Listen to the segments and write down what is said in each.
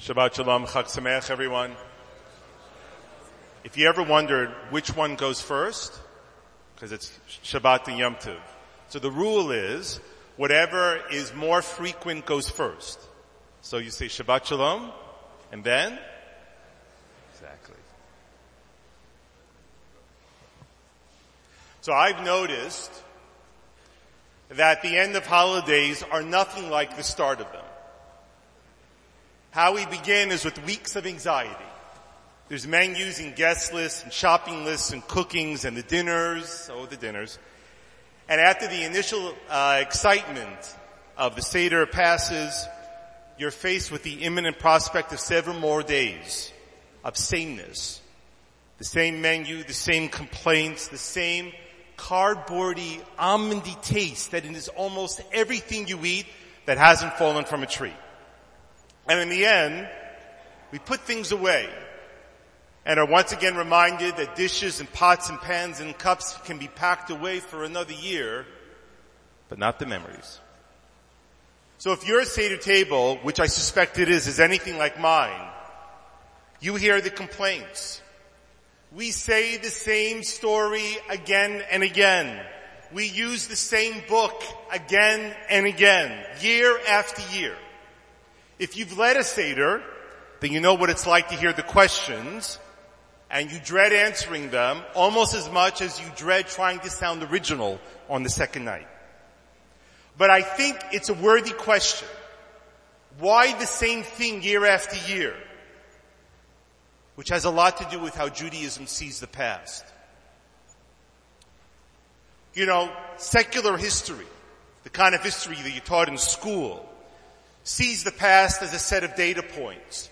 Shabbat Shalom, Chag Sameach, everyone. If you ever wondered which one goes first, because it's Shabbat and Yom Tov. So the rule is, whatever is more frequent goes first. So you say Shabbat Shalom, and then? Exactly. So I've noticed that the end of holidays are nothing like the start of them. How we begin is with weeks of anxiety. There's menus and guest lists and shopping lists and cookings and the dinners, oh the dinners. And after the initial uh, excitement of the Seder passes, you're faced with the imminent prospect of several more days of sameness. The same menu, the same complaints, the same cardboardy, almondy taste that is almost everything you eat that hasn't fallen from a tree. And in the end, we put things away and are once again reminded that dishes and pots and pans and cups can be packed away for another year, but not the memories. So if your Seder table, which I suspect it is, is anything like mine, you hear the complaints. We say the same story again and again. We use the same book again and again, year after year. If you've led a Seder, then you know what it's like to hear the questions and you dread answering them almost as much as you dread trying to sound original on the second night. But I think it's a worthy question. Why the same thing year after year? Which has a lot to do with how Judaism sees the past. You know, secular history, the kind of history that you taught in school, sees the past as a set of data points.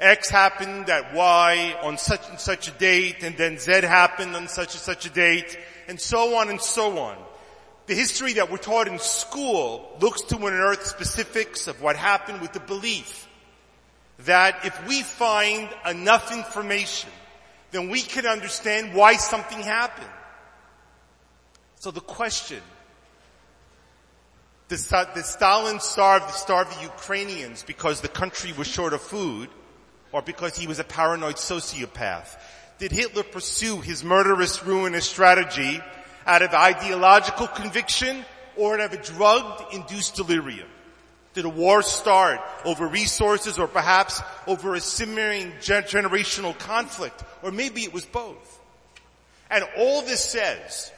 X happened at Y on such and such a date, and then Z happened on such and such a date, and so on and so on. The history that we're taught in school looks to unearth specifics of what happened with the belief that if we find enough information, then we can understand why something happened. So the question did, Stalin starve, starve the Ukrainians because the country was short of food or because he was a paranoid sociopath? Did Hitler pursue his murderous, ruinous strategy out of ideological conviction or out of a drug-induced delirium? Did a war start over resources or perhaps over a simmering generational conflict? Or maybe it was both. And all this says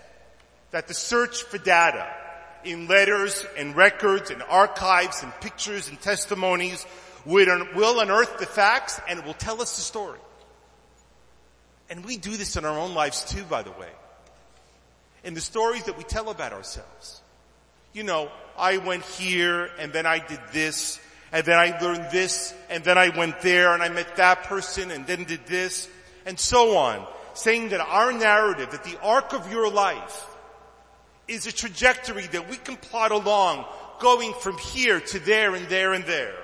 that the search for data in letters and records and archives and pictures and testimonies will unearth the facts and it will tell us the story. And we do this in our own lives too, by the way. In the stories that we tell about ourselves. You know, I went here and then I did this and then I learned this and then I went there and I met that person and then did this and so on. Saying that our narrative, that the arc of your life is a trajectory that we can plot along, going from here to there and there and there,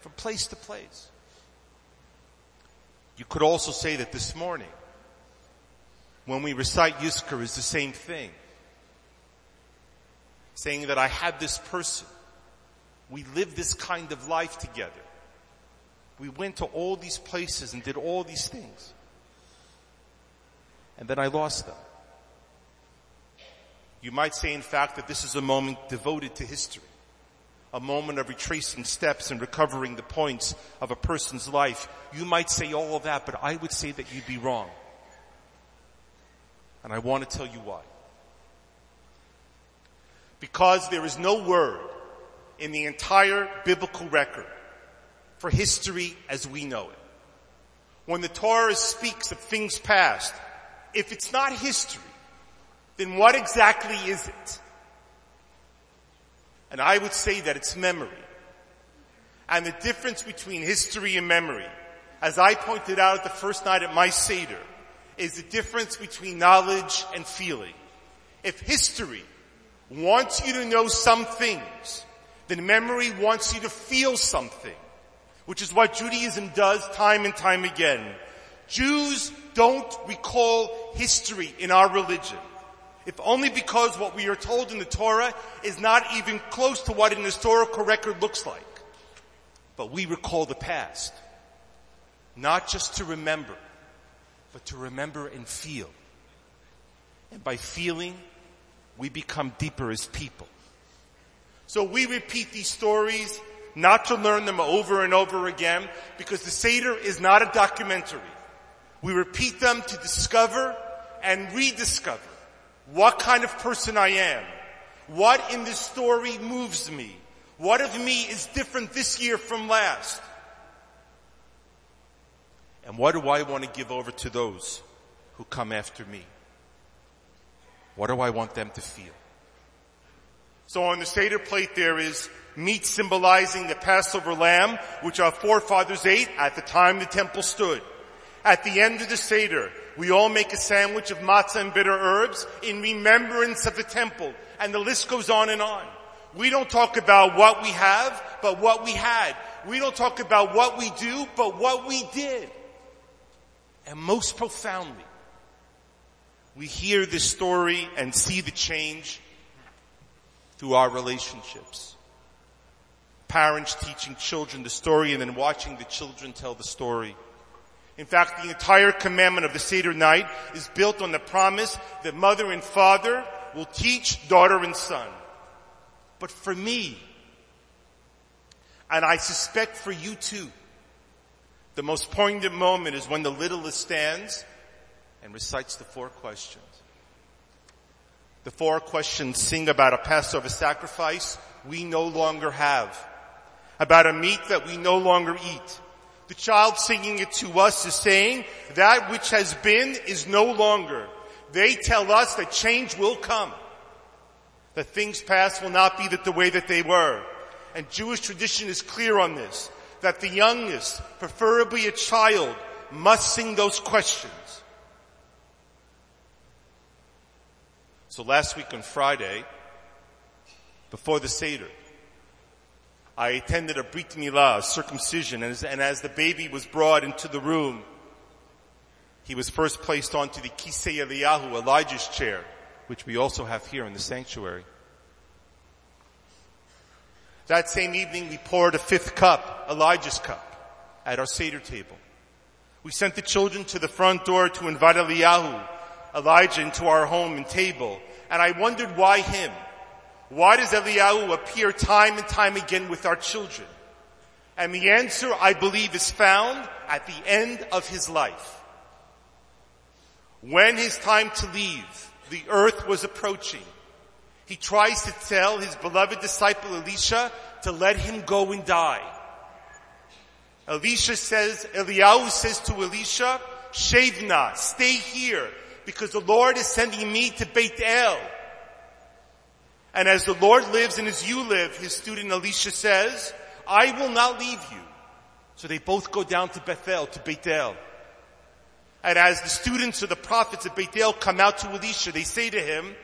from place to place. You could also say that this morning, when we recite Yizkor is the same thing. Saying that I had this person. We lived this kind of life together. We went to all these places and did all these things. And then I lost them. You might say, in fact, that this is a moment devoted to history. A moment of retracing steps and recovering the points of a person's life. You might say all of that, but I would say that you'd be wrong. And I want to tell you why. Because there is no word in the entire biblical record for history as we know it. When the Torah speaks of things past, if it's not history, then what exactly is it? And I would say that it's memory. And the difference between history and memory, as I pointed out at the first night at my Seder, is the difference between knowledge and feeling. If history wants you to know some things, then memory wants you to feel something, which is what Judaism does time and time again. Jews don't recall history in our religion if only because what we are told in the Torah is not even close to what an historical record looks like. but we recall the past. Not just to remember, but to remember and feel. And by feeling, we become deeper as people. So we repeat these stories not to learn them over and over again because the Seder is not a documentary. We repeat them to discover and rediscover what kind of person I am. What in this story moves me? What of me is different this year from last? And what do I want to give over to those who come after me? What do I want them to feel? So on the Seder plate there is meat symbolizing the Passover lamb, which our forefathers ate at the time the temple stood. At the end of the Seder, we all make a sandwich of matzah and bitter herbs in remembrance of the temple. And the list goes on and on. We don't talk about what we have, but what we had. We don't talk about what we do, but what we did. And most profoundly, we hear this story and see the change through our relationships. Parents teaching children the story and then watching the children tell the story. In fact, the entire commandment of the Seder night is built on the promise that mother and father will teach daughter and son. But for me, and I suspect for you too, the most poignant moment is when the littlest stands and recites the four questions. The four questions sing about a Passover sacrifice we no longer have, about a meat that we no longer eat. The child singing it to us is saying that which has been is no longer. They tell us that change will come, that things past will not be the way that they were. And Jewish tradition is clear on this, that the youngest, preferably a child, must sing those questions. So last week on Friday, before the Seder, I attended a Brit Milah, a circumcision, and as, and as, the baby was brought into the room, he was first placed onto the Kisei Eliyahu, Elijah's chair, which we also have here in the sanctuary. That same evening, we poured a fifth cup, Elijah's cup, at our Seder table. We sent the children to the front door to invite Eliyahu, Elijah, into our home and table and I wondered why him? Why does Eliyahu appear time and time again with our children? And the answer, I believe, is found at the end of his life. When his time to leave, the earth was approaching. He tries to tell his beloved disciple Elisha to let him go and die. Elisha says, Eliyahu says to Elisha, Shavna, stay here because the Lord is sending me to Beit El. And as the Lord lives and as you live, his student Elisha says, I will not leave you. So they both go down to Bethel, to Beit El. And as the students or the prophets of Bethel come out to Elisha, they say to him,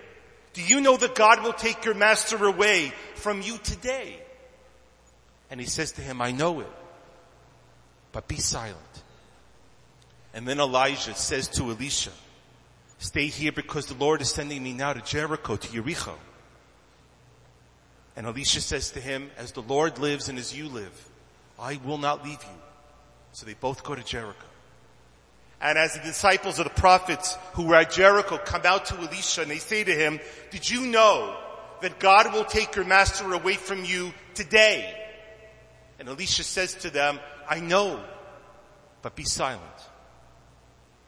do you know that God will take your master away from you today? And he says to him, I know it, but be silent. And then Elijah says to Elisha, Stay here because the Lord is sending me now to Jericho, to Jericho. And Elisha says to him, as the Lord lives and as you live, I will not leave you. So they both go to Jericho. And as the disciples of the prophets who were at Jericho come out to Elisha and they say to him, did you know that God will take your master away from you today? And Elisha says to them, I know, but be silent.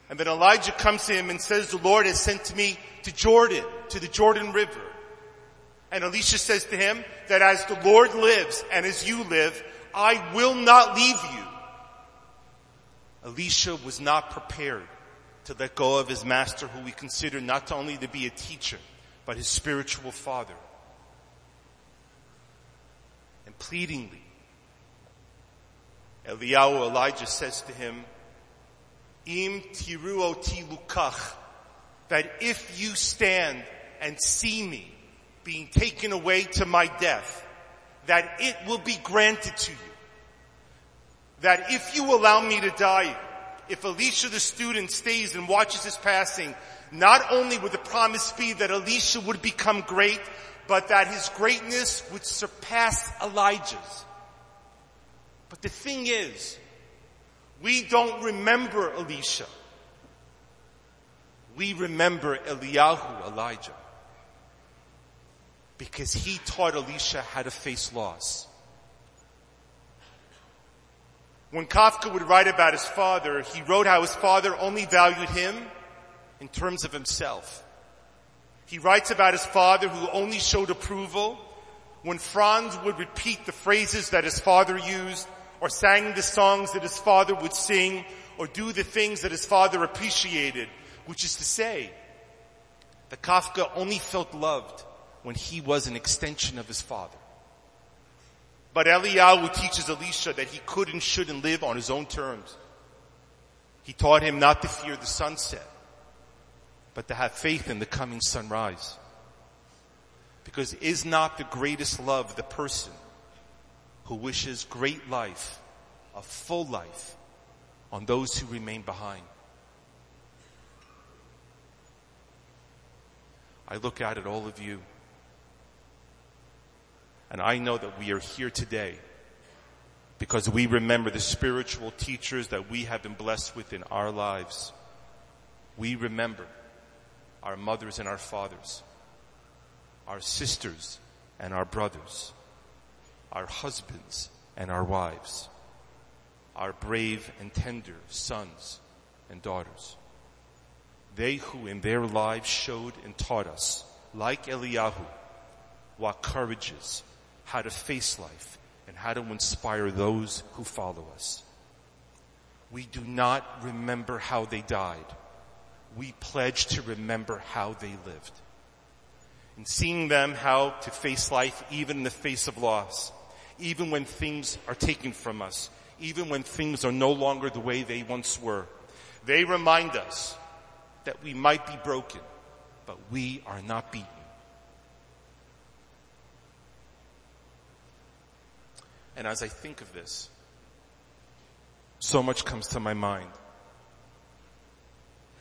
And then Elijah comes to him and says, the Lord has sent me to Jordan, to the Jordan River. And Elisha says to him that as the Lord lives and as you live, I will not leave you. Elisha was not prepared to let go of his master who we consider not only to be a teacher, but his spiritual father. And pleadingly, Eliyahu Elijah says to him, im tiruoti lukach, that if you stand and see me being taken away to my death, that it will be granted to you. That if you allow me to die, if Elisha the student stays and watches his passing, not only would the promise be that Elisha would become great, but that his greatness would surpass Elijah's. But the thing is, we don't remember Elisha. We remember Eliyahu, Elijah. Because he taught Elisha how to face loss. When Kafka would write about his father, he wrote how his father only valued him in terms of himself. He writes about his father who only showed approval when Franz would repeat the phrases that his father used or sang the songs that his father would sing or do the things that his father appreciated, which is to say, that Kafka only felt loved when he was an extension of his father. But Eliyahu teaches Elisha that he could and shouldn't live on his own terms. He taught him not to fear the sunset, but to have faith in the coming sunrise. Because is not the greatest love the person who wishes great life, a full life, on those who remain behind? I look out at all of you and I know that we are here today because we remember the spiritual teachers that we have been blessed with in our lives. We remember our mothers and our fathers, our sisters and our brothers, our husbands and our wives, our brave and tender sons and daughters. They who in their lives showed and taught us, like Eliyahu, what courage is, how to face life, and how to inspire those who follow us. We do not remember how they died. We pledge to remember how they lived. In seeing them how to face life even in the face of loss, even when things are taken from us, even when things are no longer the way they once were, they remind us that we might be broken, but we are not beaten. And as I think of this, so much comes to my mind.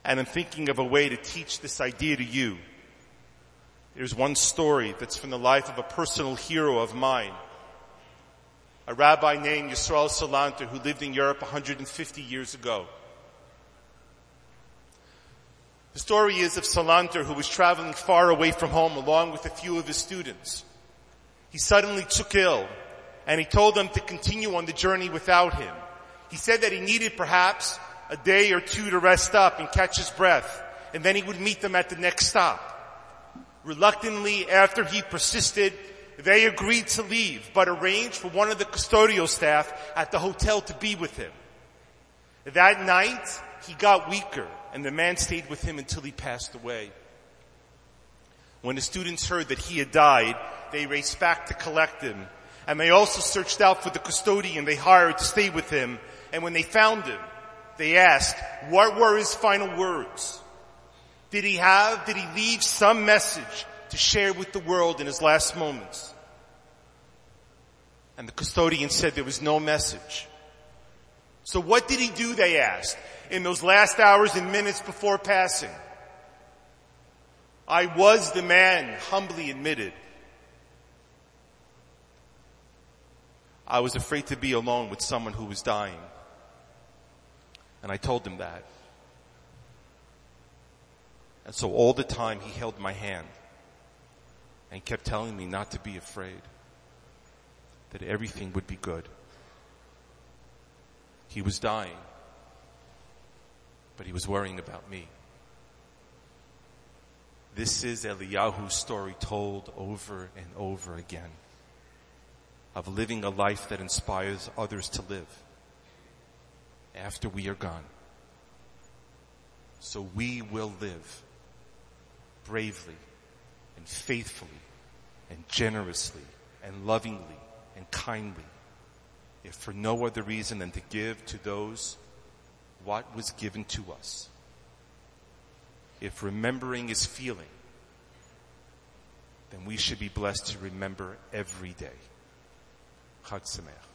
And I'm thinking of a way to teach this idea to you. There's one story that's from the life of a personal hero of mine. A rabbi named Yisrael Salanter who lived in Europe 150 years ago. The story is of Salanter who was traveling far away from home along with a few of his students. He suddenly took ill and he told them to continue on the journey without him. He said that he needed perhaps a day or two to rest up and catch his breath, and then he would meet them at the next stop. Reluctantly, after he persisted, they agreed to leave, but arranged for one of the custodial staff at the hotel to be with him. That night, he got weaker, and the man stayed with him until he passed away. When the students heard that he had died, they raced back to collect him and they also searched out for the custodian they hired to stay with him. And when they found him, they asked, what were his final words? Did he have, did he leave some message to share with the world in his last moments? And the custodian said there was no message. So what did he do, they asked, in those last hours and minutes before passing? I was the man, humbly admitted. I was afraid to be alone with someone who was dying. And I told him that. And so all the time he held my hand and kept telling me not to be afraid, that everything would be good. He was dying, but he was worrying about me. This is Eliyahu's story told over and over again of living a life that inspires others to live after we are gone. So we will live bravely and faithfully and generously and lovingly and kindly if for no other reason than to give to those what was given to us. If remembering is feeling, then we should be blessed to remember every day. gaat se.